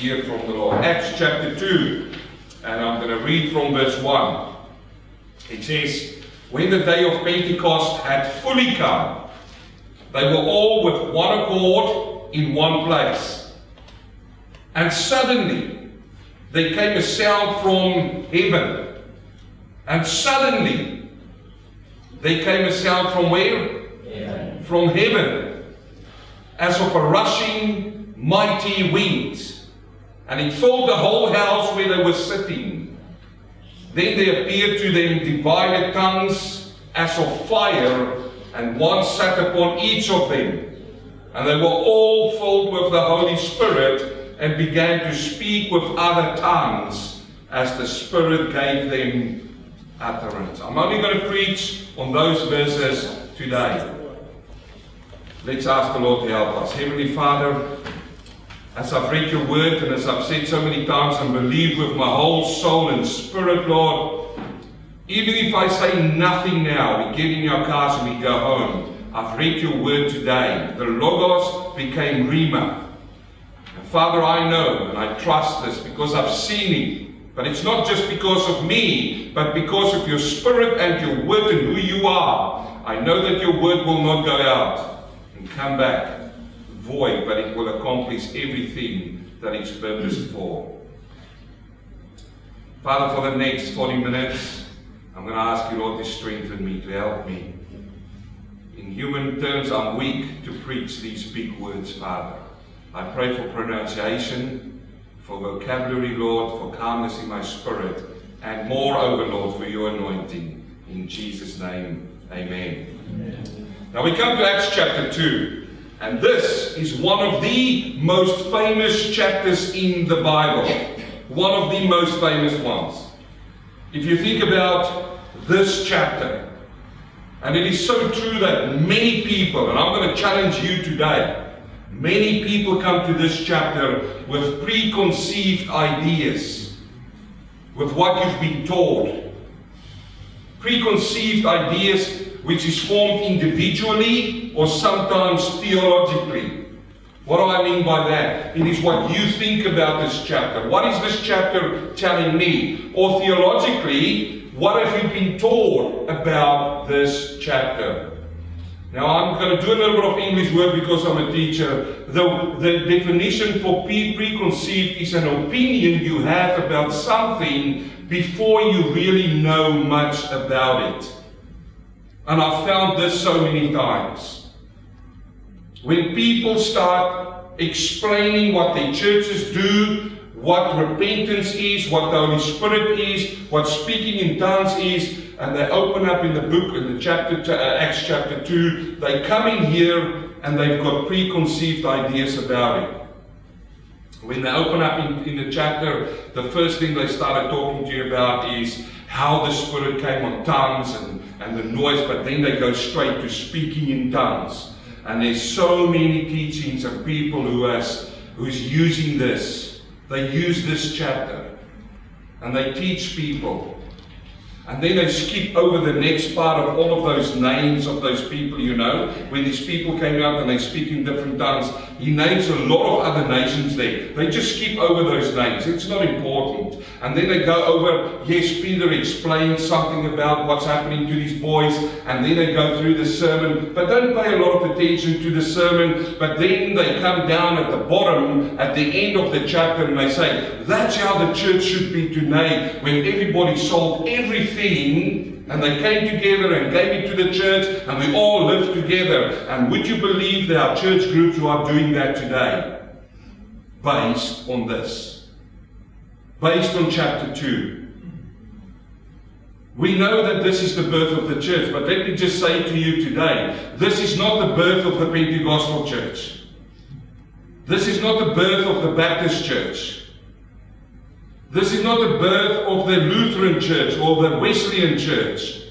hear from the Lord. Acts chapter 2, and I'm going to read from verse 1. It says, When the day of Pentecost had fully come, they were all with one accord in one place. And suddenly there came a sound from heaven. And suddenly there came a sound from where? Heaven. From heaven. As of a rushing mighty wind and it filled the whole house where they were sitting. Then there appeared to them divided tongues as of fire, and one sat upon each of them. And they were all filled with the Holy Spirit and began to speak with other tongues as the Spirit gave them utterance. I'm only going to preach on those verses today. Let's ask the Lord to help us. Heavenly Father, as I've read your word and as I've said so many times and believe with my whole soul and spirit, Lord, even if I say nothing now, we get in our cars and we go home. I've read your word today. The Logos became Rhema. And Father, I know and I trust this because I've seen it. But it's not just because of me, but because of your spirit and your word and who you are. I know that your word will not go out and come back void, but it will accomplish everything that it's purposed for. Father, for the next 40 minutes, I'm going to ask you, Lord, to strengthen me, to help me. In human terms, I'm weak to preach these big words, Father. I pray for pronunciation, for vocabulary, Lord, for calmness in my spirit, and moreover, Lord, for your anointing. In Jesus' name, amen. amen. Now we come to Acts chapter 2. And this is one of the most famous chapters in the Bible. One of the most famous ones. If you think about this chapter, and it is so true that many people, and I'm going to challenge you today, many people come to this chapter with preconceived ideas, with what you've been taught. Preconceived ideas which is formed individually or sometimes theologically. What do I mean by that? It is what you think about this chapter. What is this chapter telling me? Or theologically, what have you been taught about this chapter? Now, I'm going to do a little bit of English word because I'm a teacher. The, the definition for pre- preconceived is an opinion you have about something before you really know much about it. And I've found this so many times. When people start explaining what their churches do, what repentance is, what the Holy Spirit is, what speaking in tongues is, and they open up in the book, in the chapter, uh, Acts chapter 2, they come in here and they've got preconceived ideas about it. When they open up in, in the chapter, the first thing they started talking to you about is how the Spirit came on tongues and, and the noise, but then they go straight to speaking in tongues. And there's so many teachings of people who has who's using this. They use this chapter and they teach people and then they skip over the next part of all of those names of those people, you know. When these people came out and they speak in different tongues, he names a lot of other nations there. They just skip over those names. It's not important. And then they go over, yes, Peter explains something about what's happening to these boys, and then they go through the sermon, but don't pay a lot of attention to the sermon. But then they come down at the bottom, at the end of the chapter, and they say, that's how the church should be today, when everybody sold everything and they came together and gave it to the church and we all lived together. And would you believe there are church groups who are doing that today? Based on this. Based on chapter 2. We know that this is the birth of the church, but let me just say to you today this is not the birth of the Pentecostal church. This is not the birth of the Baptist church. This is not the birth of the Lutheran church or the Wesleyan church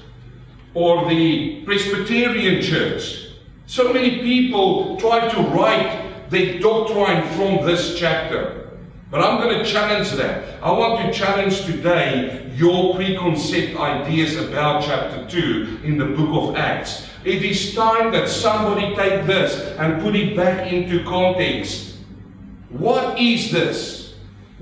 or the Presbyterian church. So many people try to write their doctrine from this chapter. But I'm going to challenge that. I want to challenge today your preconceived ideas about chapter 2 in the book of Acts. It is time that somebody take this and put it back into context. What is this?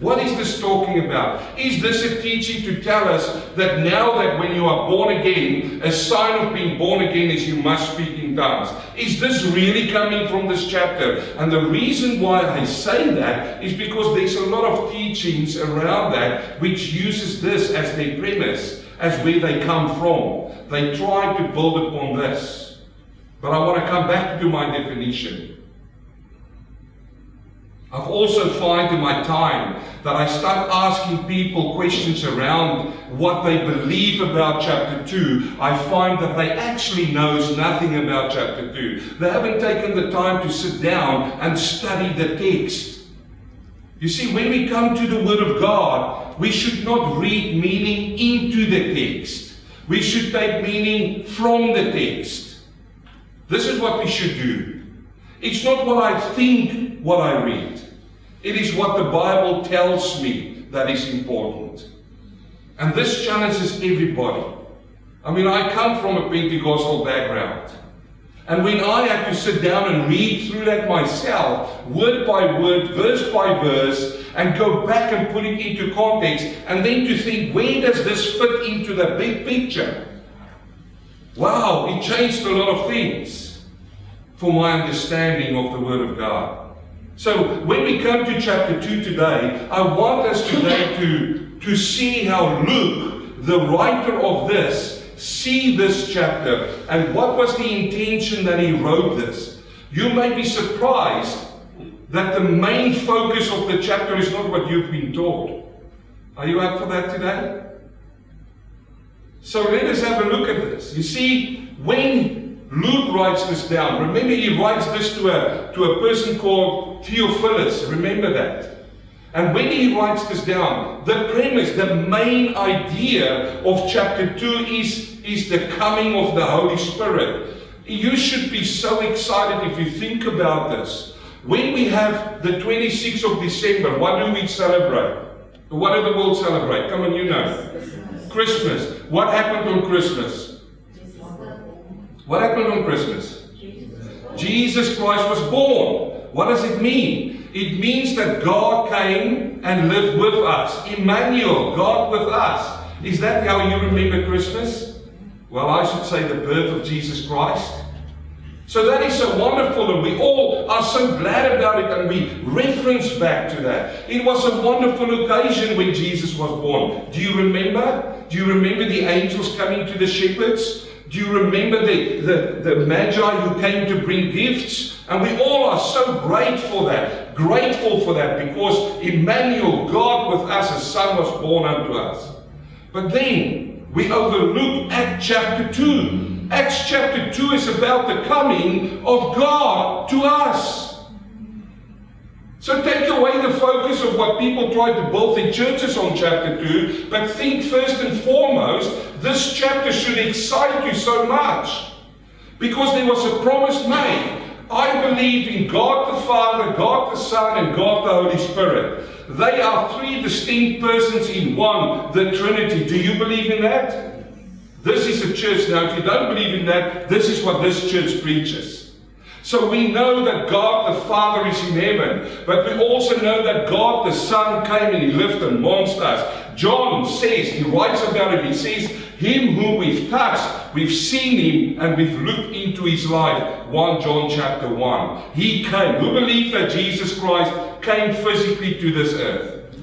What is this talking about? Is this a teaching to tell us that now that when you are born again, a sign of being born again is you must speak in tongues? Is this really coming from this chapter? And the reason why I say that is because there's a lot of teachings around that which uses this as their premise, as where they come from. They try to build upon this. But I want to come back to my definition. I've also found in my time that I start asking people questions around what they believe about chapter 2. I find that they actually knows nothing about chapter 2. They haven't taken the time to sit down and study the text. You see, when we come to the Word of God, we should not read meaning into the text. We should take meaning from the text. This is what we should do. It's not what I think what I read. It is what the Bible tells me that is important. And this challenges everybody. I mean, I come from a Pentecostal background. And when I had to sit down and read through that myself, word by word, verse by verse, and go back and put it into context, and then to think, where does this fit into the big picture? Wow, it changed a lot of things for my understanding of the Word of God. So when we come to chapter 2 today, I want us today to, to see how Luke, the writer of this, see this chapter and what was the intention that he wrote this. You may be surprised that the main focus of the chapter is not what you've been taught. Are you up for that today? So let us have a look at this. You see, when Luke writes this down. Remember, he writes this to a, to a person called Theophilus. Remember that. And when he writes this down, the premise, the main idea of chapter 2 is, is the coming of the Holy Spirit. You should be so excited if you think about this. When we have the 26th of December, what do we celebrate? What do the world celebrate? Come on, you know. Christmas. Christmas. What happened on Christmas? What happened on Christmas? Jesus Christ was born. What does it mean? It means that God came and lived with us. Emmanuel, God with us. Is that how you remember Christmas? Well, I should say the birth of Jesus Christ. So that is so wonderful, and we all are so glad about it, and we reference back to that. It was a wonderful occasion when Jesus was born. Do you remember? Do you remember the angels coming to the shepherds? Do you remember the, the, the Magi who came to bring gifts? And we all are so grateful for that, grateful for that, because Emmanuel, God with us, a son was born unto us. But then we overlook Acts chapter 2. Acts chapter 2 is about the coming of God to us. So take away the focus of what people try to build their churches on chapter 2, but think first and foremost, this chapter should excite you so much. Because there was a promise made. I believe in God the Father, God the Son, and God the Holy Spirit. They are three distinct persons in one, the Trinity. Do you believe in that? This is a church. Now, if you don't believe in that, this is what this church preaches. So we know that God the Father is in heaven, but we also know that God the Son came and he lived amongst us. John says, he writes about it, he says, Him whom we've touched, we've seen him and we've looked into his life. 1 John chapter 1. He came. Who believe that Jesus Christ came physically to this earth?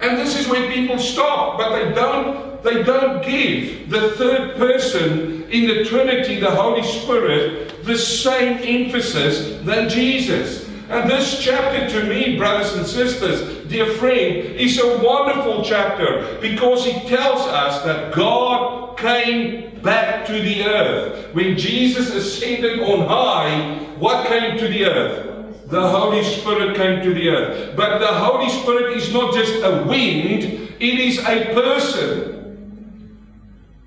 And this is where people stop, but they don't they don't give the third person in the Trinity, the Holy Spirit, the same emphasis than Jesus. And this chapter to me, brothers and sisters, dear friend, is a wonderful chapter because it tells us that God came back to the earth. When Jesus ascended on high, what came to the earth? The Holy Spirit came to the earth. But the Holy Spirit is not just a wind, it is a person.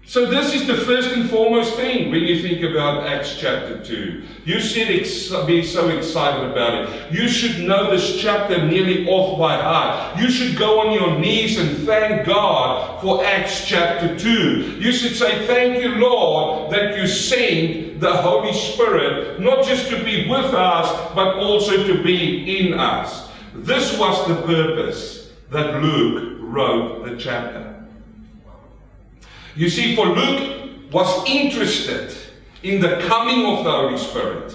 So this is the first and foremost thing when you think about Acts chapter 2. You should ex- be so excited about it. You should know this chapter nearly off by heart. You should go on your knees and thank God for Acts chapter 2. You should say, thank you, Lord, that you sent the Holy Spirit, not just to be with us, but also to be in us. This was the purpose that Luke wrote the chapter. You see, for Luke was interested in the coming of the Holy Spirit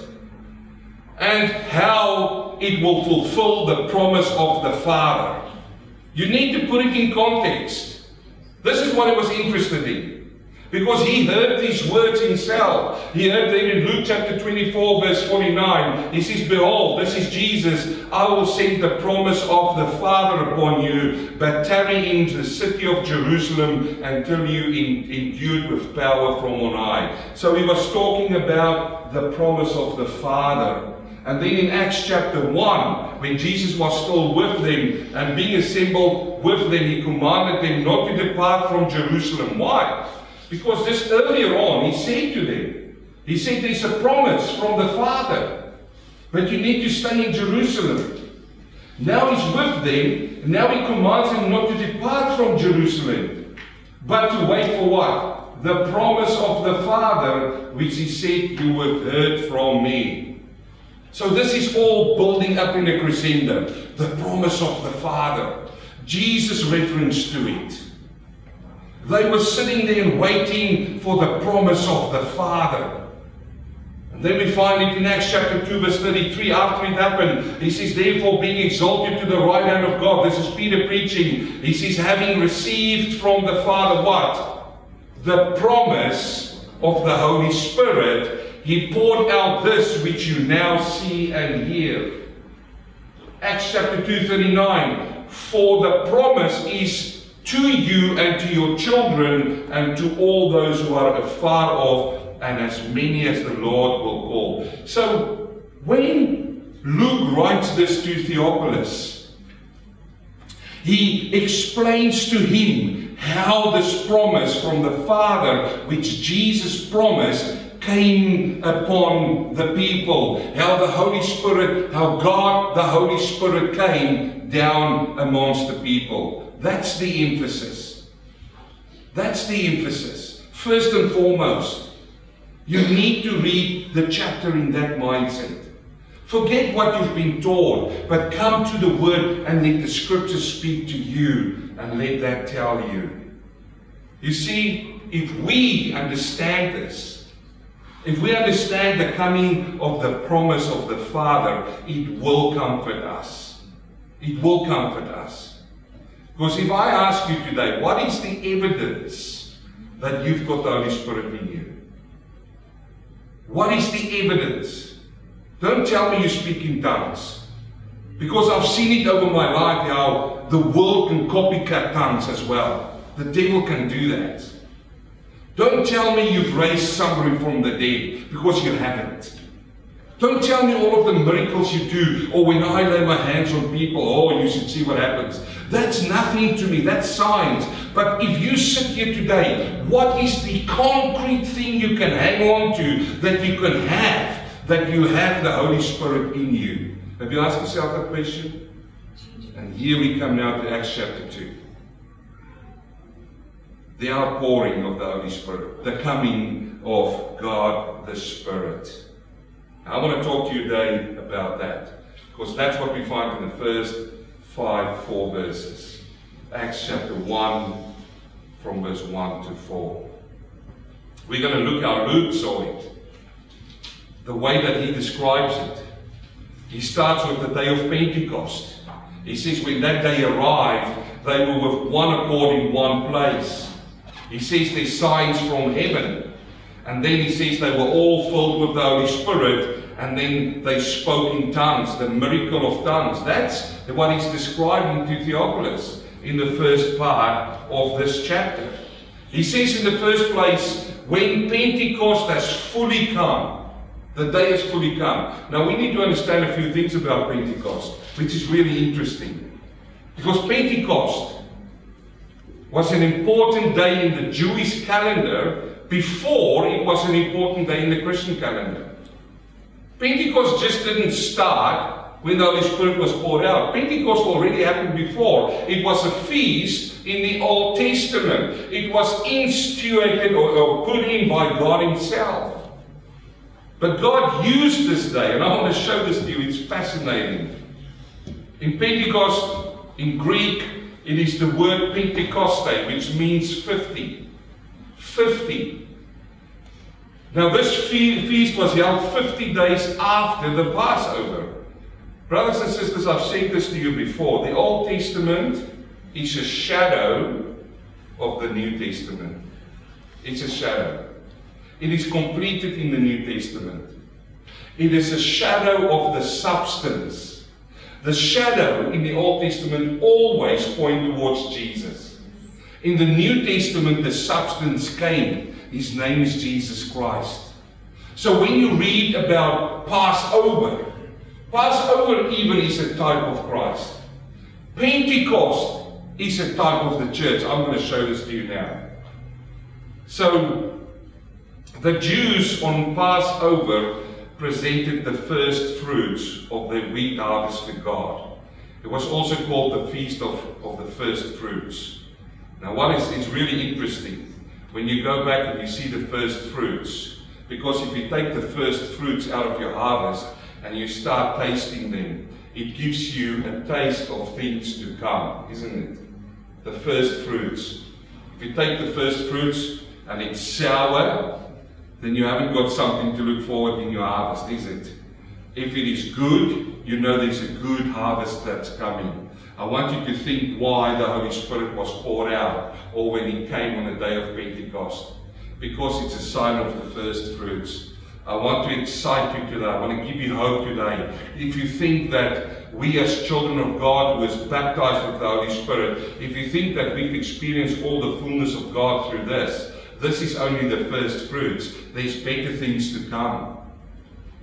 and how it will fulfill the promise of the Father. You need to put it in context. This is what he was interested in. Because he heard these words himself. He heard them in Luke chapter 24, verse 49. He says, Behold, this is Jesus. I will send the promise of the Father upon you, but tarry in the city of Jerusalem until you in, endued with power from on high. So he was talking about the promise of the Father. And then in Acts chapter 1, when Jesus was still with them and being assembled with them, he commanded them not to depart from Jerusalem. Why? Because just earlier on, he said to them, he said, There's a promise from the Father, but you need to stay in Jerusalem. Now he's with them, and now he commands them not to depart from Jerusalem, but to wait for what? The promise of the Father, which he said, You have heard from me. So this is all building up in a crescendo. The promise of the Father. Jesus reference to it. They were sitting there waiting for the promise of the Father. And then we find it in Acts chapter 2, verse 33. After it happened, he says, Therefore, being exalted to the right hand of God, this is Peter preaching. He says, Having received from the Father what? The promise of the Holy Spirit, he poured out this which you now see and hear. Acts chapter 2, 39. For the promise is to you and to your children and to all those who are afar off, and as many as the Lord will call. So, when Luke writes this to Theophilus, he explains to him how this promise from the Father, which Jesus promised, came upon the people. How the Holy Spirit, how God, the Holy Spirit, came down amongst the people. That's the emphasis. That's the emphasis. First and foremost, you need to read the chapter in that mindset. Forget what you've been taught, but come to the Word and let the Scriptures speak to you and let that tell you. You see, if we understand this, if we understand the coming of the promise of the Father, it will comfort us. It will comfort us. Because if I ask you today, what is the evidence that you've got the Holy Spirit in you? What is the evidence? Don't tell me you speak in tongues. Because I've seen it over my life how the world can copycat tongues as well. The devil can do that. Don't tell me you've raised somebody from the dead because you haven't. Don't tell me all of the miracles you do, or when I lay my hands on people, oh, you should see what happens. That's nothing to me, that's science. But if you sit here today, what is the concrete thing you can hang on to that you can have, that you have the Holy Spirit in you? Have you asked yourself that question? And here we come now to Acts chapter 2. The outpouring of the Holy Spirit, the coming of God the Spirit. I want to talk to you today about that because that's what we find in the first five, four verses. Acts chapter 1, from verse 1 to 4. We're going to look how Luke saw it, the way that he describes it. He starts with the day of Pentecost. He says, when that day arrived, they were with one accord in one place. He says there's signs from heaven. And then he says they were all filled with the Holy Spirit, and then they spoke in tongues, the miracle of tongues. That's what he's describing to Theophilus in the first part of this chapter. He says in the first place, when Pentecost has fully come, the day has fully come. Now we need to understand a few things about Pentecost, which is really interesting. Because Pentecost was an important day in the Jewish calendar before it was an important day in the Christian calendar. Pentecost just didn't start when the Holy Spirit was poured out. Pentecost already happened before. It was a feast in the Old Testament. It was instituted or, or put in by God Himself. But God used this day, and I want to show this to you. It's fascinating. In Pentecost, in Greek, it is the word Pentecoste, which means 50. 50. Now, this feast was held 50 days after the Passover. Brothers and sisters, I've said this to you before. The Old Testament is a shadow of the New Testament. It's a shadow. It is completed in the New Testament. It is a shadow of the substance. The shadow in the Old Testament always point towards Jesus. In the New Testament, the substance came. His name is Jesus Christ. So when you read about Passover, Passover even is a type of Christ. Pentecost is a type of the church. I'm going to show this to you now. So, the Jews on Passover presented the first fruits of their wheat harvest to God. It was also called the Feast of, of the First Fruits. Now, what is, is really interesting when you go back and you see the first fruits, because if you take the first fruits out of your harvest and you start tasting them, it gives you a taste of things to come, isn't it? The first fruits. If you take the first fruits and it's sour, then you haven't got something to look forward in your harvest, is it? If it is good, you know there's a good harvest that's coming. I want you to think why the Holy Spirit was poured out or when He came on the day of Pentecost. Because it's a sign of the first fruits. I want to excite you today. I want to give you hope today. If you think that we as children of God was baptized with the Holy Spirit, if you think that we've experienced all the fullness of God through this, this is only the first fruits. There's better things to come.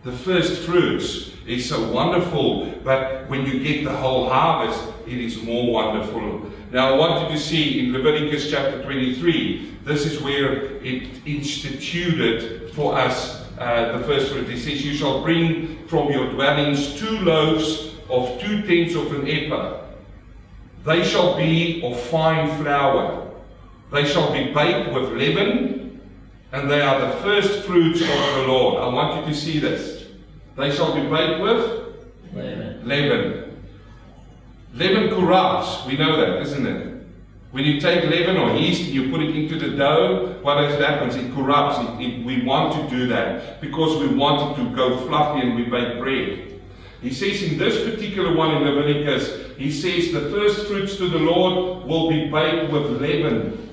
The first fruits is so wonderful, but when you get the whole harvest, it is more wonderful. Now, I want you to see in Leviticus chapter 23, this is where it instituted for us uh, the first fruit. It says, You shall bring from your dwellings two loaves of two tenths of an ephah. They shall be of fine flour they shall be baked with leaven, and they are the first fruits of the Lord. I want you to see this. They shall be baked with leaven. Leaven. Leaven corrupts. We know that, isn't it? When you take leaven or yeast and you put it into the dough, what happens? It corrupts. It, it, we want to do that because we want it to go fluffy and we bake bread. He says in this particular one in Leviticus, he says the first fruits to the Lord will be baked with leaven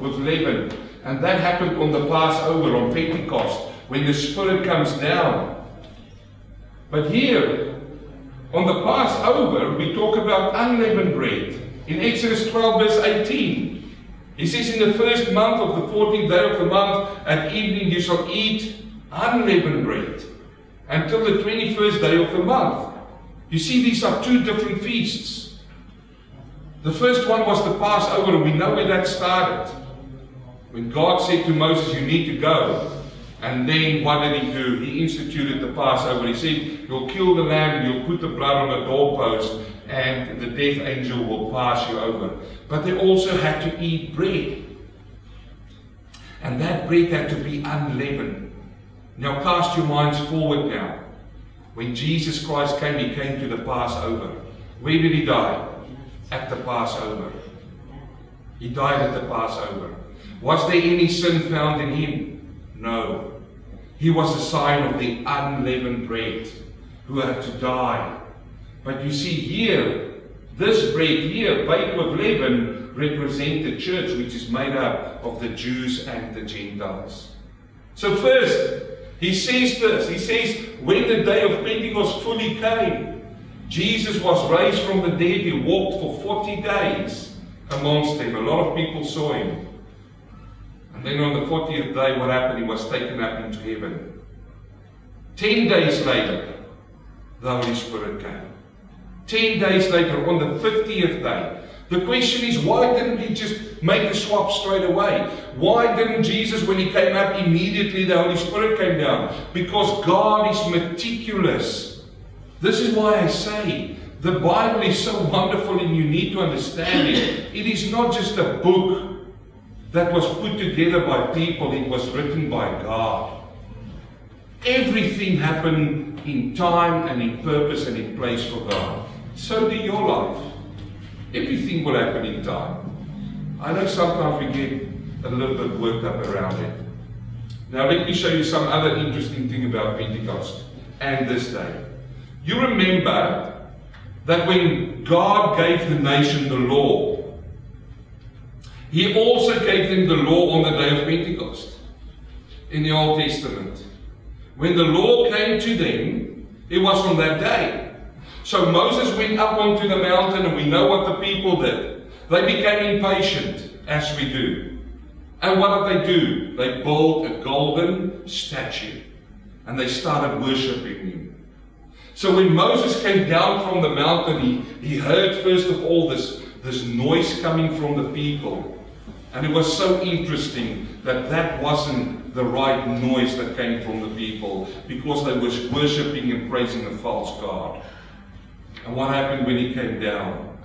with leaven. And that happened on the Passover, on Pentecost, when the Spirit comes down. But here, on the Passover, we talk about unleavened bread. In Exodus 12, verse 18, he says, In the first month of the 14th day of the month, at evening you shall eat unleavened bread until the 21st day of the month. You see, these are two different feasts. The first one was the Passover, and we know where that started. When God said to Moses, You need to go. And then what did he do? He instituted the Passover. He said, You'll kill the lamb, you'll put the blood on the doorpost, and the death angel will pass you over. But they also had to eat bread. And that bread had to be unleavened. Now cast your minds forward now. When Jesus Christ came, he came to the Passover. Where did he die? At the Passover. He died at the Passover. Was there any sin found in him? No. He was a sign of the unleavened bread who had to die. But you see here, this bread here, baked with leaven, represent the church which is made up of the Jews and the Gentiles. So first, he says this. He says, when the day of Pentecost fully came, Jesus was raised from the dead. He walked for 40 days amongst them. A lot of people saw him. And then on the 40th day, what happened? He was taken up into heaven. Ten days later, the Holy Spirit came. Ten days later, on the 50th day, the question is, why didn't he just make a swap straight away? Why didn't Jesus, when he came up, immediately the Holy Spirit came down? Because God is meticulous. This is why I say the Bible is so wonderful and you need to understand it. It is not just a book that was put together by people, it was written by God. Everything happened in time and in purpose and in place for God. So do your life. Everything will happen in time. I know sometimes we get a little bit worked up around it. Now let me show you some other interesting thing about Pentecost and this day. You remember that when God gave the nation the law, He also gave them the law on the day of Pentecost in the Old Testament. When the law came to them, it was on that day. So Moses went up onto the mountain, and we know what the people did. They became impatient, as we do. And what did they do? They built a golden statue and they started worshipping him. So when Moses came down from the mountain, he, he heard first of all this, this noise coming from the people. And it was so interesting that that wasn't the right noise that came from the people because they were worshipping and praising a false God. And what happened when he came down?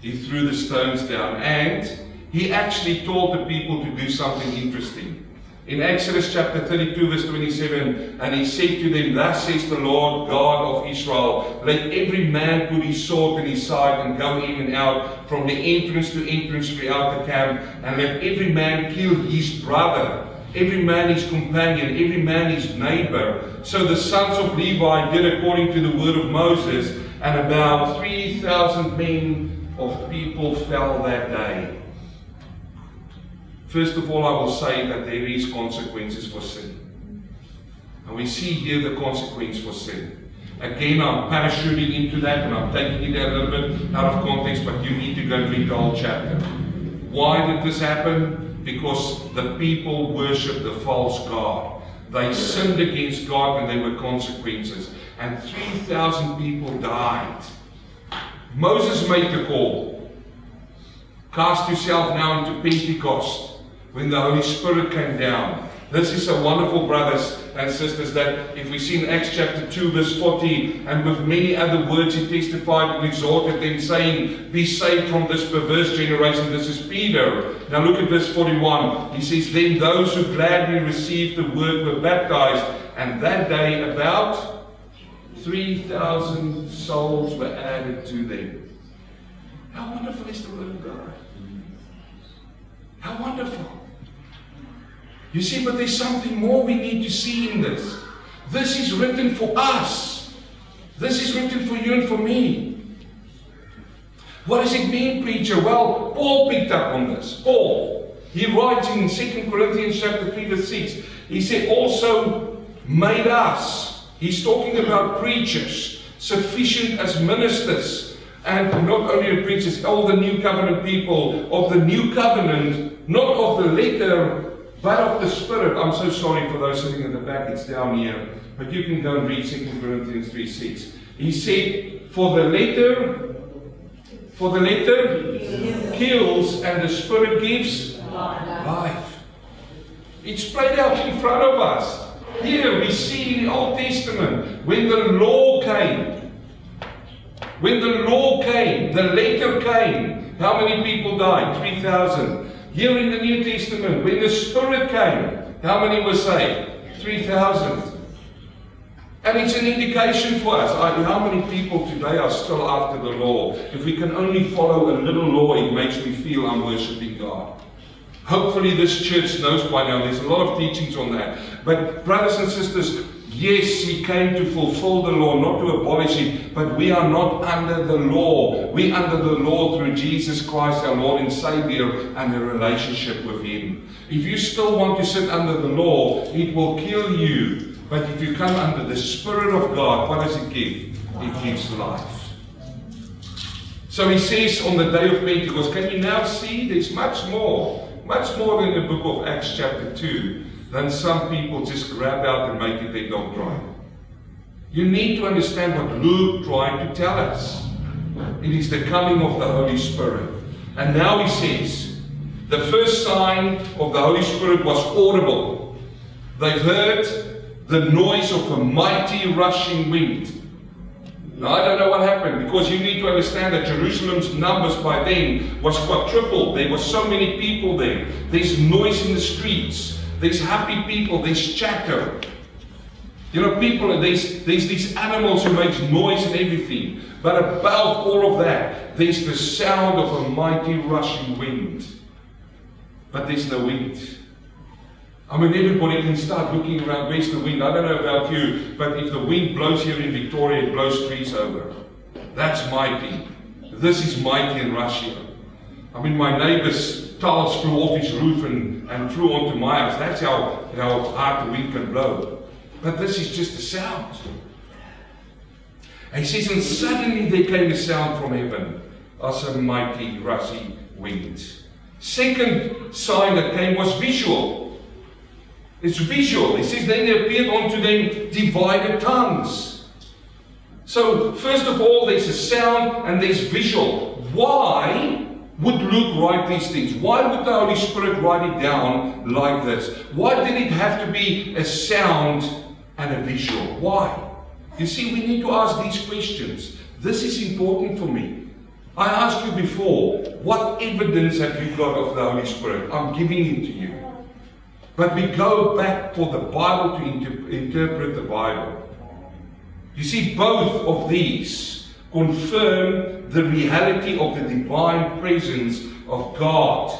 He threw the stones down and he actually told the people to do something interesting. In Exodus chapter 32, verse 27, and he said to them, Thus says the Lord God of Israel, let every man put his sword in his side and go in and out from the entrance to entrance throughout the camp, and let every man kill his brother, every man his companion, every man his neighbor. So the sons of Levi did according to the word of Moses, and about 3,000 men of people fell that day. First of all, I will say that there is consequences for sin. And we see here the consequence for sin. Again, I'm parachuting into that and I'm taking it a little bit out of context, but you need to go read the whole chapter. Why did this happen? Because the people worshipped the false God. They sinned against God and there were consequences. And 3,000 people died. Moses made the call. Cast yourself now into Pentecost when the Holy Spirit came down. This is so wonderful, brothers and sisters, that if we see in Acts chapter 2, verse 40, and with many other words he testified and exhorted them, saying, Be saved from this perverse generation. This is Peter. Now look at verse 41. He says, Then those who gladly received the word were baptized, and that day about 3,000 souls were added to them. How wonderful is the word of God! How wonderful! You see, but there's something more we need to see in this. This is written for us. This is written for you and for me. What does it mean, preacher? Well, Paul picked up on this. Paul, he writes in 2 Corinthians chapter 3, verse 6, he said, also made us. He's talking about preachers, sufficient as ministers, and not only preachers, all the new covenant people of the new covenant, not of the letter but of the Spirit, I'm so sorry for those sitting in the back, it's down here. But you can go and read 2 Corinthians 3 6. He said, For the letter, for the letter kills and the Spirit gives life. It's played out in front of us. Here we see in the Old Testament when the law came. When the law came, the letter came. How many people died? 3,000. Here in the New Testament, when the Spirit came, how many were saved? 3,000. And it's an indication for us. How many people today are still after the law? If we can only follow a little law, it makes me feel I'm worshipping God. Hopefully, this church knows by now. There's a lot of teachings on that. But, brothers and sisters, Yes, he came to fulfill the law, not to abolish it, but we are not under the law. We under the law through Jesus Christ, our Lord and Savior, and a relationship with him. If you still want to sit under the law, it will kill you. But if you come under the Spirit of God, what does it give? It gives life. So he says on the day of Pentecost, can you now see there's much more, much more than the book of Acts chapter 2 than some people just grab out and make it their doctrine. You need to understand what Luke tried to tell us. It is the coming of the Holy Spirit. And now he says, the first sign of the Holy Spirit was audible. They've heard the noise of a mighty rushing wind. Now, I don't know what happened because you need to understand that Jerusalem's numbers by then was quadrupled. There were so many people there. There's noise in the streets. There's happy people, there's chatter. You know, people, there's, there's these animals who make noise and everything. But above all of that, there's the sound of a mighty rushing wind. But there's no wind. I mean, everybody can start looking around. Where's the wind? I don't know about you, but if the wind blows here in Victoria, it blows trees over. That's mighty. This is mighty in Russia. I mean, my neighbor's tiles flew off his roof and, and flew onto my house. That's how, how hard the wind can blow. But this is just a sound. And he says, and suddenly there came a sound from heaven as a mighty rusty wind. Second sign that came was visual. It's visual. He says, then there appeared unto them divided tongues. So, first of all, there's a sound and there's visual. Why would Luke write these things? Why would the Holy Spirit write it down like this? Why did it have to be a sound and a visual. Why? You see, we need to ask these questions. This is important for me. I asked you before, what evidence have you got of the Holy Spirit? I'm giving it to you. But we go back for the Bible to inter- interpret the Bible. You see, both of these confirm the reality of the divine presence of God.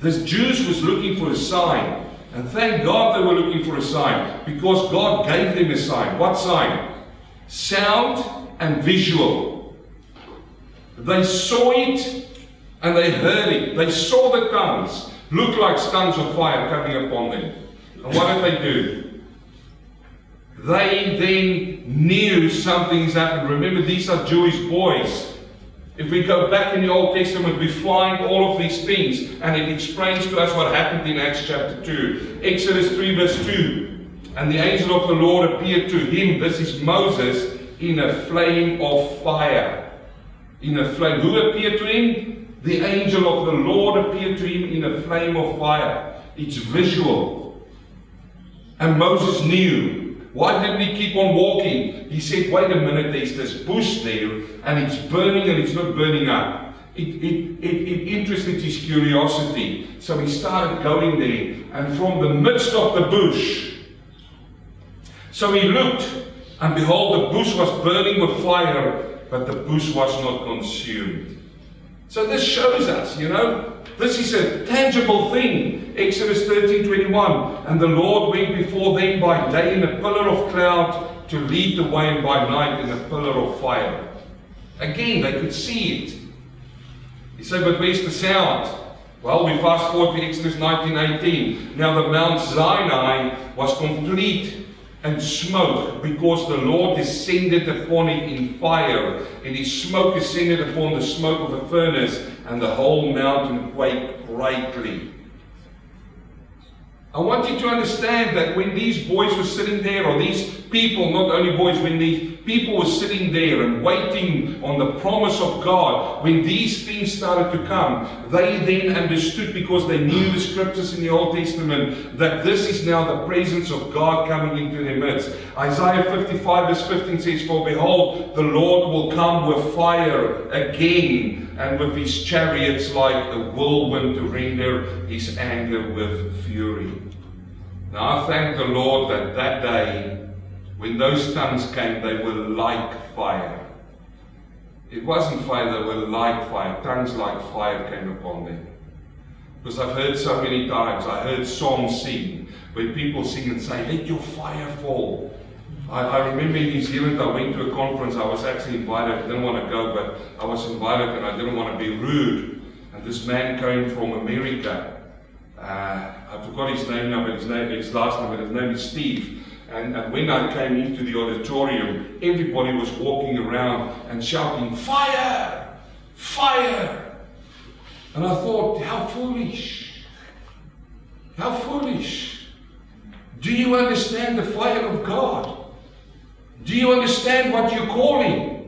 The Jews was looking for a sign. And thank God they were looking for a sign because God gave them a sign. What sign? Sound and visual. They saw it and they heard it. They saw the tongues look like tongues of fire coming upon them. And what did they do? They then knew something is happening. Remember, these are Jewish boys. If we go back in the Old Testament, we find all of these things, and it explains to us what happened in Acts chapter 2. Exodus 3, verse 2. And the angel of the Lord appeared to him, this is Moses, in a flame of fire. In a flame. Who appeared to him? The angel of the Lord appeared to him in a flame of fire. It's visual. And Moses knew why didn't he keep on walking? He said, wait a minute, there's this bush there, and it's burning and it's not burning up. It, it, it, it interested his curiosity. So he started going there, and from the midst of the bush, so he looked, and behold, the bush was burning with fire, but the bush was not consumed. So this shows us, you know, this is a tangible thing. Exodus 13 21. And the Lord went before them by day in a pillar of cloud to lead the way, and by night in a pillar of fire. Again, they could see it. You say, but where's the sound? Well, we fast forward to Exodus 19 18. Now the Mount Sinai was complete and smoke, because the Lord descended upon it in fire, and his smoke ascended upon the smoke of a furnace, and the whole mountain quaked greatly. I want you to understand that when these boys were sitting there, or these people, not only boys, when these people were sitting there and waiting on the promise of God, when these things started to come, they then understood because they knew the scriptures in the Old Testament that this is now the presence of God coming into their midst. Isaiah 55, verse 15 says, For behold, the Lord will come with fire again, and with his chariots like a whirlwind to render his anger with fury. Now I thank the Lord that that day, when those tongues came, they were like fire. It wasn't fire, they were like fire. Tongues like fire came upon them. Because I've heard so many times, I heard songs sing, where people sing and say, Let your fire fall. I, I, remember in New Zealand, I went to a conference, I was actually invited, I didn't want to go, but I was invited and I didn't want to be rude. And this man came from America. Uh, I forgot his name now, but his name, his last name, but his name is Steve. And, and when I came into the auditorium, everybody was walking around and shouting, Fire! Fire! And I thought, how foolish! How foolish! Do you understand the fire of God? Do you understand what you're calling?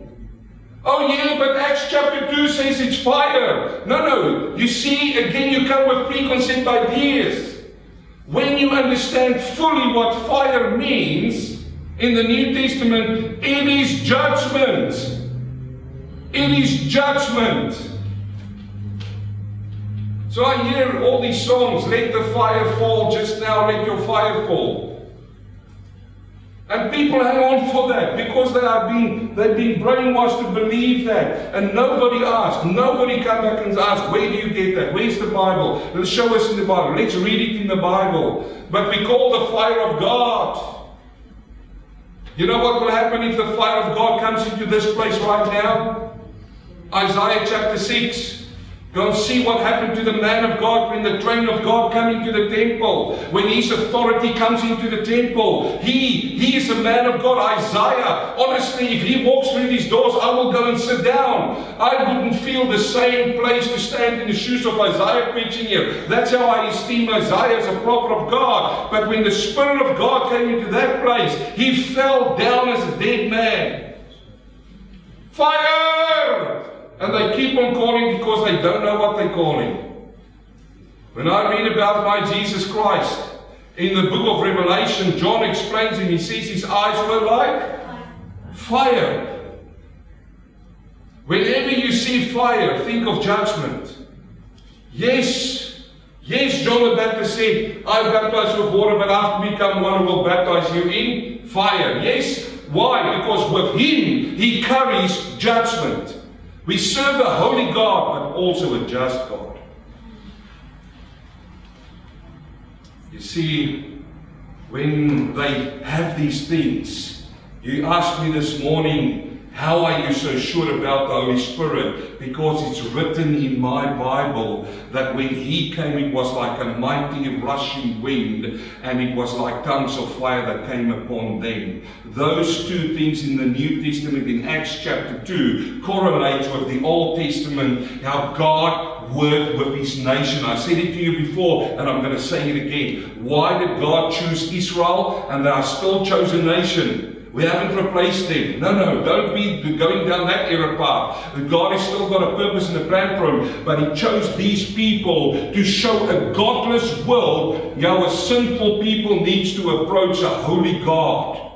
Oh, yeah, but Acts chapter 2 says it's fire. No, no. You see, again, you come with preconceived ideas. When you understand fully what fire means in the New Testament, it is judgment. It is judgment. So I hear all these songs, let the fire fall just now, let your fire fall. And people hang on for that because they are being they've been brainwashed to believe that. And nobody asks. Nobody come back and asks, where do you get that? Where's the Bible? Let's show us in the Bible. Let's read it in the Bible. But we call the fire of God. You know what will happen if the fire of God comes into this place right now? Isaiah chapter 6. And see what happened to the man of God when the train of God came into the temple. When his authority comes into the temple. He, he is a man of God. Isaiah, honestly, if he walks through these doors, I will go and sit down. I wouldn't feel the same place to stand in the shoes of Isaiah preaching here. That's how I esteem Isaiah as a prophet of God. But when the Spirit of God came into that place, he fell down as a dead man. Fire! And they keep on calling because they don't know what they're calling. When I read about my Jesus Christ in the book of Revelation, John explains and he says his eyes were like fire. Whenever you see fire, think of judgment. Yes, yes, John the Baptist said, I baptize with water, but after me come one who will baptize you in fire. Yes, why? Because with him he carries judgment. We serve a holy God, but also a just God. You see, when they have these things, you asked me this morning, how are you so sure about the Holy Spirit? Because it's written in my Bible that when He came, it was like a mighty rushing wind, and it was like tongues of fire that came upon them. Those two things in the New Testament in Acts chapter 2 correlate with the Old Testament, how God worked with His nation. I said it to you before, and I'm going to say it again. Why did God choose Israel, and they are still chosen nation? We haven't replaced them. No, no, don't be going down that error path. God has still got a purpose and a plan for him, but He chose these people to show a godless world how a sinful people needs to approach a holy God.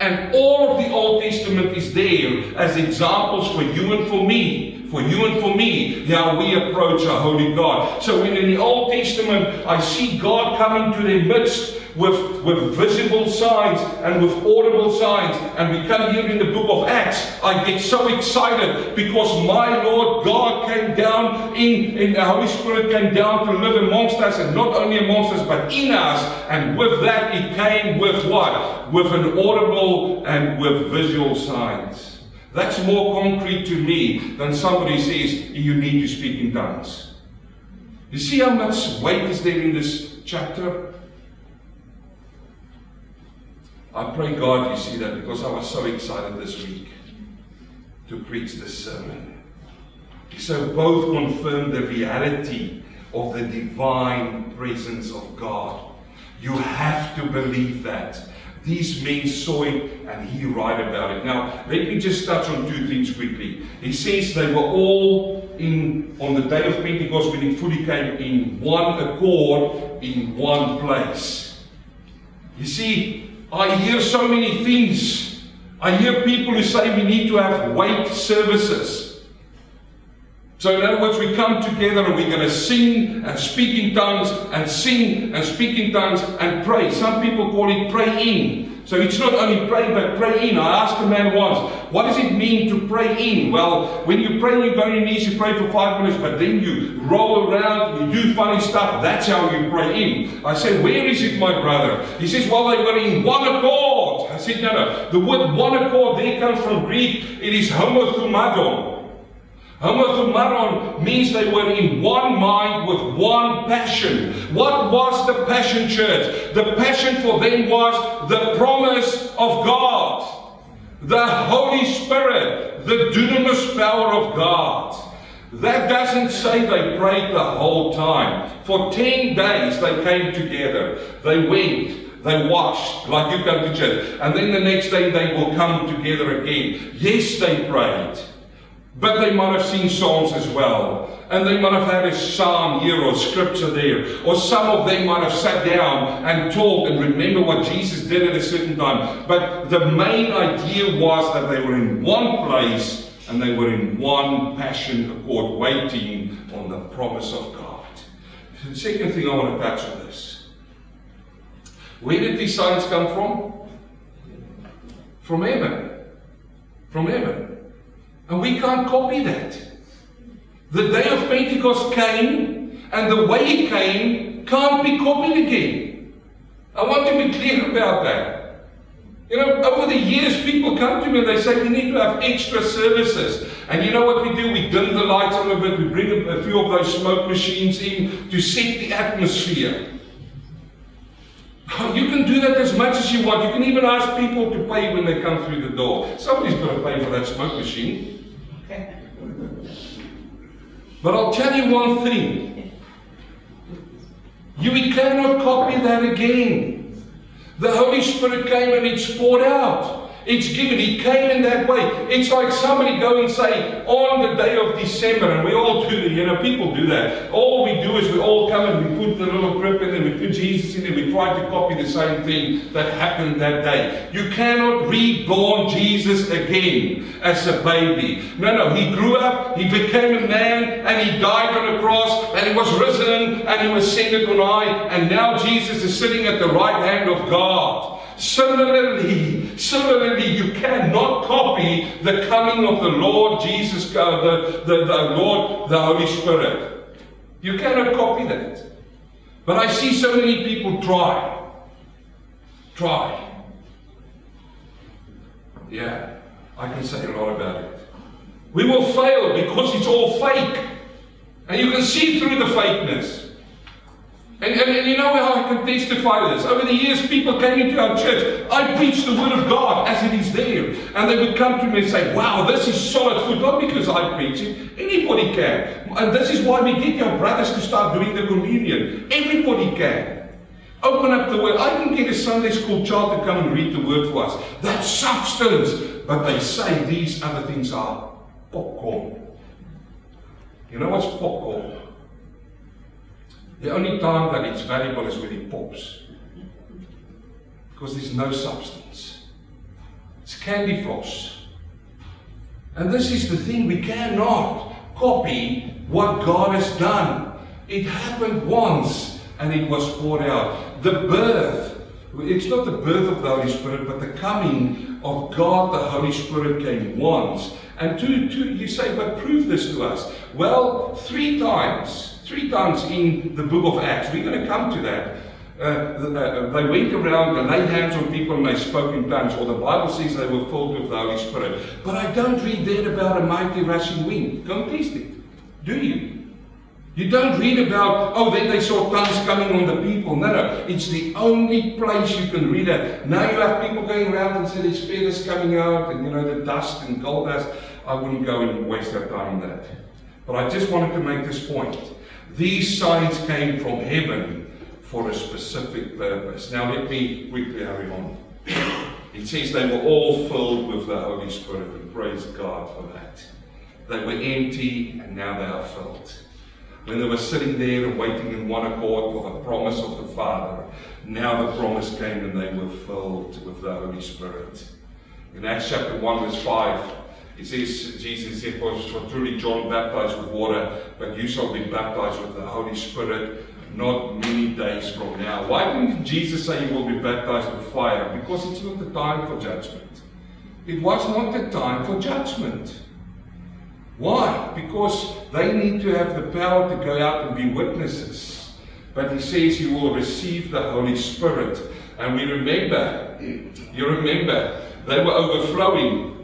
And all of the Old Testament is there as examples for you and for me. For you and for me, how we approach a holy God. So when in the Old Testament I see God coming to their midst with, with visible signs and with audible signs. And we come here in the book of Acts. I get so excited because my Lord God came down in, in the Holy Spirit came down to live amongst us and not only amongst us but in us. And with that it came with what? With an audible and with visual signs. That's more concrete to me than somebody says you need to speak in tongues. You see how much weight is there in this chapter? I pray God you see that because I was so excited this week to preach this sermon. So both confirm the reality of the divine presence of God. You have to believe that. These men saw it and he write about it. Now, let me just touch on two things quickly. He says they were all in on the day of Pentecost when it fully came in one accord in one place. You see, I hear so many things. I hear people who say we need to have wait services. So, in other words, we come together and we're going to sing and speak in tongues and sing and speak in tongues and pray. Some people call it praying. So it's not only pray, but pray in. I asked a man once, what does it mean to pray in? Well, when you pray, you go on your knees, you pray for five minutes, but then you roll around, you do funny stuff. That's how you pray in. I said, where is it, my brother? He says, well, they were in one accord. I said, no, no. The word one accord there comes from Greek. It is homothumadon. Homothumadon means they were in one mind with one passion. What was the passion, church? The passion for them was the promise of God, the Holy Spirit, the dunamis power of God. That doesn't say they prayed the whole time. For 10 days they came together. They went, they washed, like you come to church. And then the next day they will come together again. Yes, they prayed. But they might have seen Psalms as well. And they might have had a psalm here or scripture there. Or some of them might have sat down and talked and remember what Jesus did at a certain time. But the main idea was that they were in one place and they were in one passion accord, waiting on the promise of God. The second thing I want to touch on this. Where did these signs come from? from heaven. From heaven. And we can't copy that. The day of Pentecost came, and the way it came can't be copied again. I want to be clear about that. You know, over the years, people come to me and they say, we need to have extra services. And you know what we do? We dim the lights a bit, we bring a few of those smoke machines in to set the atmosphere. Oh, you can do that as much as you want. You can even ask people to pay when they come through the door. Somebody's got to pay for that smoke machine. But I'll tell you one thing. You cannot copy that again. The Holy Spirit came and it's poured out. It's given. He came in that way. It's like somebody go and say, on the day of December, and we all do that, you know, people do that. All we do is we all come and we put the little grip in there, we put Jesus in there, we try to copy the same thing that happened that day. You cannot reborn Jesus again as a baby. No, no, he grew up, he became a man, and he died on the cross, and he was risen, and he was ascended on high, and now Jesus is sitting at the right hand of God. Similarly, similarly, you cannot copy the coming of the Lord Jesus, uh, the, the, the Lord, the Holy Spirit. You cannot copy that. But I see so many people try. Try. Yeah, I can say a lot about it. We will fail because it's all fake. And you can see through the fakeness. And, and, and, you know how I can testify this? Over the years, people came into our church. I preached the Word of God as it is there. And they would come to me and say, Wow, this is solid food. Not because I preach it, anybody can. And this is why we get your brothers to start doing the communion. Everybody can. Open up the Word. I can get a Sunday school child to come and read the Word for us. That's substance. But they say these other things are popcorn. You know what's popcorn? The only time that it's valuable is when it pops. Because there's no substance. It's candy floss. And this is the thing, we cannot copy what God has done. It happened once and it was poured out. The birth, it's not the birth of the Holy Spirit, but the coming of God, the Holy Spirit came once. And two, two, you say, but prove this to us. Well, three times Three times in the book of Acts. We're going to come to that. Uh, uh, they went around, they laid hands on people, and they spoke in tongues, or the Bible says they were filled with the Holy Spirit. But I don't read there about a mighty rushing wind. Don't taste it. Do you? You don't read about, oh, then they saw tongues coming on the people. No, no. It's the only place you can read that. Now you have people going around and say there's feathers coming out and, you know, the dust and gold dust. I wouldn't go and waste our time on that. But I just wanted to make this point. These signs came from heaven for a specific purpose. Now let me quickly hurry on. It says they were all filled with the Holy Spirit, and praise God for that. They were empty, and now they are filled. When they were sitting there and waiting in one accord for the promise of the Father, now the promise came and they were filled with the Holy Spirit. In Acts chapter 1, verse 5, it says, Jesus said, For truly John baptized with water, but you shall be baptized with the Holy Spirit not many days from now. Why didn't Jesus say you will be baptized with fire? Because it's not the time for judgment. It was not the time for judgment. Why? Because they need to have the power to go out and be witnesses. But he says you will receive the Holy Spirit. And we remember, you remember, they were overflowing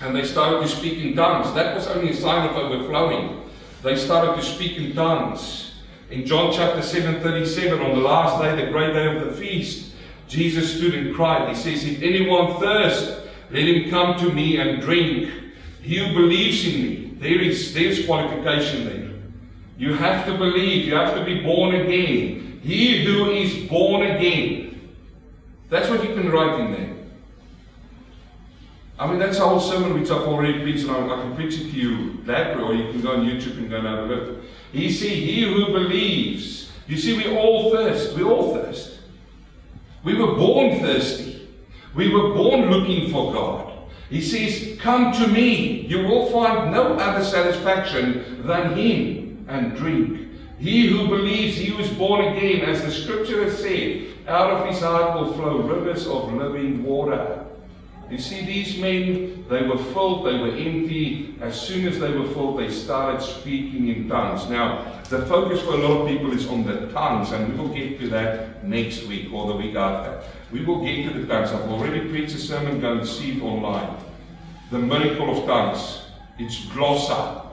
and they started to speak in tongues. That was only a sign of overflowing. They started to speak in tongues. In John chapter 7 37, on the last day, the great day of the feast, Jesus stood and cried. He says, If anyone thirst, let him come to me and drink. He who believes in me, there is there's qualification there. You have to believe, you have to be born again. He who is born again. That's what you can write in there. I mean, that's a whole sermon which I've already preached, and I, I can preach it to you that way, or you can go on YouTube and go and have a look. You see, he who believes, you see, we all thirst. We all thirst. We were born thirsty. We were born looking for God. He says, Come to me. You will find no other satisfaction than Him and drink. He who believes he was born again, as the scripture has said, out of his heart will flow rivers of living water. You see, these men, they were filled, they were empty. As soon as they were filled, they started speaking in tongues. Now, the focus for a lot of people is on the tongues, and we will get to that next week or the week after. We will get to the tongues. I've already preached a sermon, go and see it online. The miracle of tongues. It's glossa.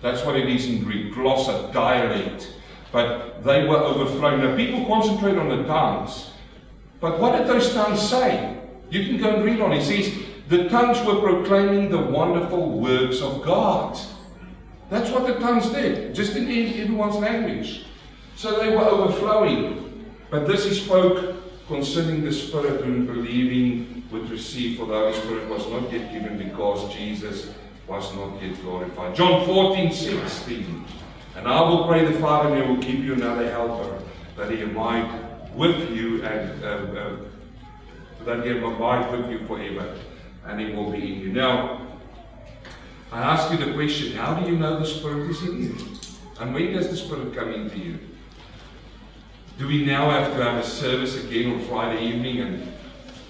That's what it is in Greek. Glossa, dialect. But they were overflowing. Now, people concentrate on the tongues. But what did those tongues say? You can go and read on. It says, the tongues were proclaiming the wonderful works of God. That's what the tongues did, just in everyone's language. So they were overflowing. But this he spoke concerning the Spirit whom believing would receive, for the Holy Spirit was not yet given because Jesus was not yet glorified. John 14, 16. And I will pray the Father, and he will give you another helper, that he might with you and uh, uh, that he will abide with you forever, and he will be in you. Now, I ask you the question how do you know the Spirit is in you? And when does the Spirit come into you? Do we now have to have a service again on Friday evening and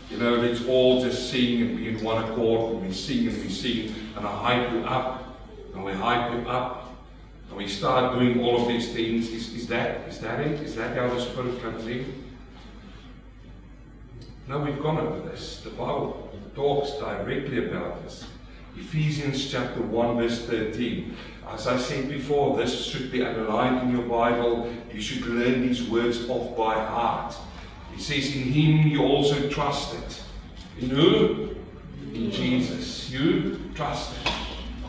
you know, let's all just sing and be in one accord and we sing and we sing and I hype you up and we hype you up and we start doing all of these things. Is, is that is that it? Is that how the Spirit comes in? No, we've gone over this. The Bible talks directly about this. Ephesians chapter 1, verse 13. As I said before, this should be underlined in your Bible. You should learn these words off by heart. He says, In him you also trusted. In who? In Jesus. You trusted.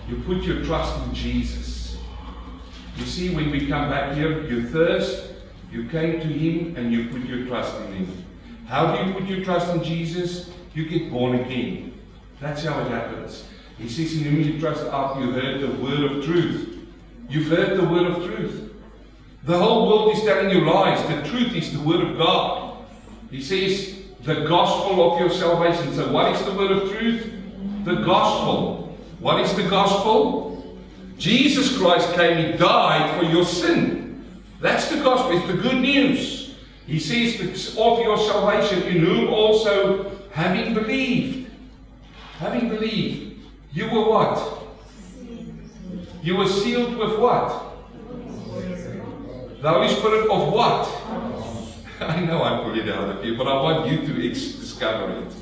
You put your trust in Jesus. You see, when we come back here, you thirst, you came to him, and you put your trust in him. How do you put your trust in Jesus? You get born again. That's how it happens. He says, In whom you trust up, you heard the word of truth. You've heard the word of truth. The whole world is telling you lies. The truth is the word of God. He says, the gospel of your salvation. So, what is the word of truth? The gospel. What is the gospel? Jesus Christ came, He died for your sin. That's the gospel. It's the good news. He says, of your salvation, in whom also, having believed, having believed, you were what? You were sealed with what? The Holy Spirit of what? I know I pulled it out of you, but I want you to discover it.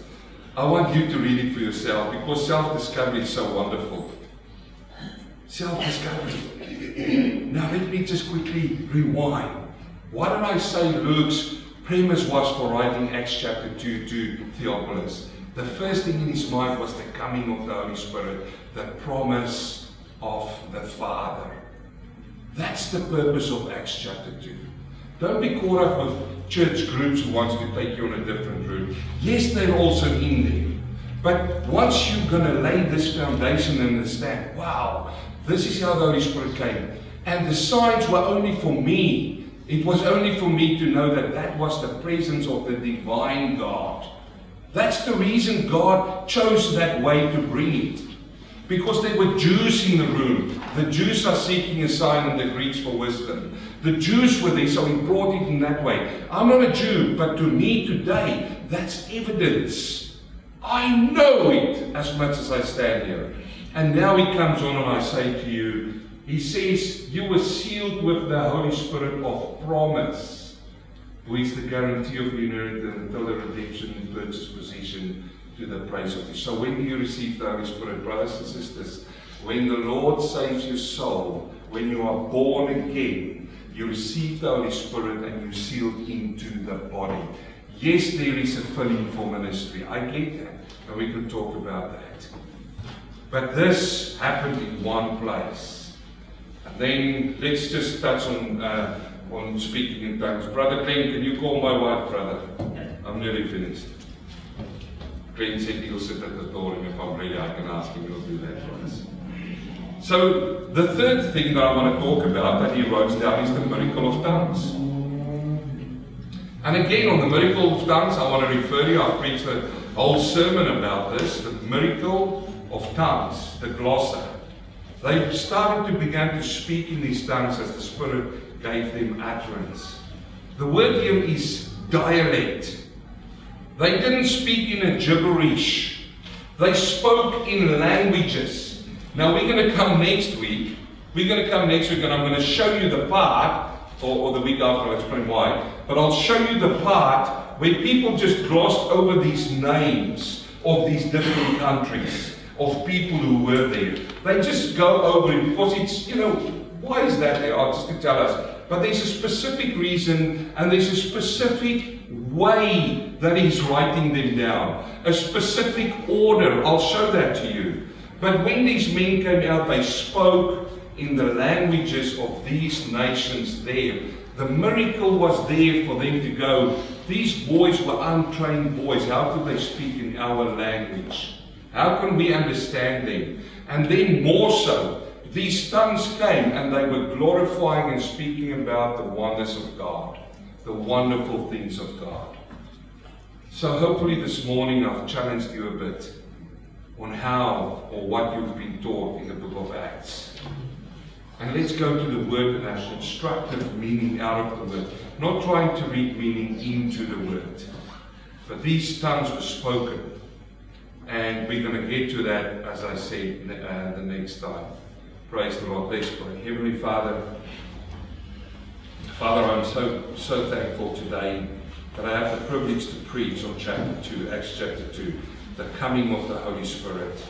I want you to read it for yourself because self discovery is so wonderful. Self discovery. now, let me just quickly rewind. What did I say Luke's premise was for writing Acts chapter 2 to Theophilus? The first thing in his mind was the coming of the Holy Spirit, the promise of the Father. That's the purpose of Acts chapter 2. Don't be caught up with church groups who wants to take you on a different route. Yes, they're also in there. But once you're going to lay this foundation and understand, wow, this is how the Holy Spirit came. And the signs were only for me. It was only for me to know that that was the presence of the divine God. That's the reason God chose that way to bring it. Because there were Jews in the room. The Jews are seeking a sign and the Greeks for wisdom. The Jews were there, so he brought it in that way. I'm not a Jew, but to me today, that's evidence. I know it as much as I stand here. And now he comes on and I say to you, he says, You were sealed with the Holy Spirit of promise who is the guarantee of your inheritance until the redemption and purchase possession to the praise of you. So when do you receive the Holy Spirit, brothers and sisters? When the Lord saves your soul, when you are born again, you receive the Holy Spirit and you sealed into the body. Yes, there is a filling for ministry. I get that. And we can talk about that. But this happened in one place. Then let's just touch on uh, on speaking in tongues. Brother Glenn, can you call my wife, brother? I'm nearly finished. Glenn said he'll sit at the door, and if I'm ready, I can ask him. He'll do that for us. So, the third thing that I want to talk about that he wrote down is the miracle of tongues. And again, on the miracle of tongues, I want to refer you. I've preached a whole sermon about this the miracle of tongues, the glossa. They started to begin to speak in these tongues as the Spirit gave them utterance. The word here is dialect. They didn't speak in a gibberish. They spoke in languages. Now we're going to come next week. We're going to come next week and I'm going to show you the part, or, or the week after, I'll explain why. But I'll show you the part where people just glossed over these names of these different countries, of people who were there. They just go over it because it's, you know, why is that there? Just to tell us. But there's a specific reason and there's a specific way that he's writing them down. A specific order. I'll show that to you. But when these men came out, they spoke in the languages of these nations there. The miracle was there for them to go. These boys were untrained boys. How could they speak in our language? How can we understand them? And then more so, these tongues came and they were glorifying and speaking about the wonders of God, the wonderful things of God. So hopefully this morning I've challenged you a bit on how or what you've been taught in the book of Acts. And let's go to the word and as constructive meaning out of the word. Not trying to read meaning into the word. But these tongues were spoken. And we're going to get to that, as I said, uh, the next time. Praise the Lord. Let's pray. Heavenly Father, Father, I'm so so thankful today that I have the privilege to preach on chapter 2, Acts chapter 2, the coming of the Holy Spirit.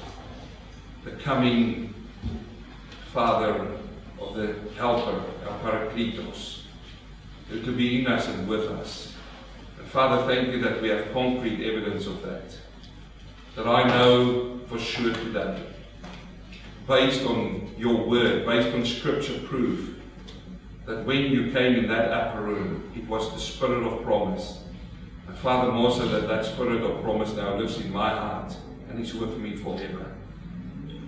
The coming, Father, of the Helper, our Parakletos, to be in us and with us. And Father, thank you that we have concrete evidence of that. That I know for sure today based on your word, based on scripture proof, that when you came in that upper room, it was the spirit of promise. And Father, more so that that spirit of promise now lives in my heart and is with me forever.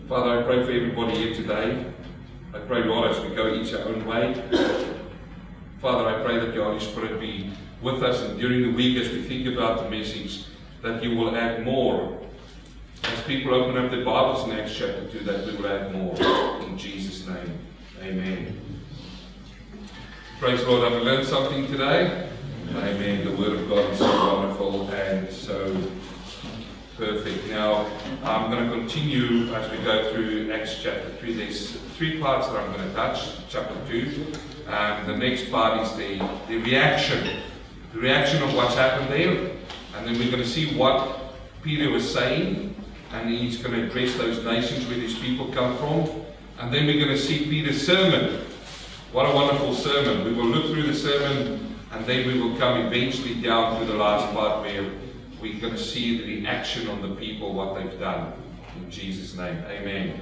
Father, I pray for everybody here today. I pray, Lord, as we go each our own way. Father, I pray that your Holy Spirit be with us and during the week as we think about the message, that you will add more as people open up their Bibles in Acts chapter 2, that we will add more. In Jesus' name, amen. Praise the Lord. We learned something today? Amen. amen. The Word of God is so wonderful and so perfect. Now, I'm going to continue as we go through Acts chapter 3. There's three parts that I'm going to touch. Chapter 2. Um, the next part is the, the reaction. The reaction of what's happened there. And then we're going to see what Peter was saying and he's going to address those nations where these people come from. And then we're going to see Peter's sermon. What a wonderful sermon. We will look through the sermon and then we will come eventually down to the last part where we're going to see the reaction on the people, what they've done. In Jesus' name, amen.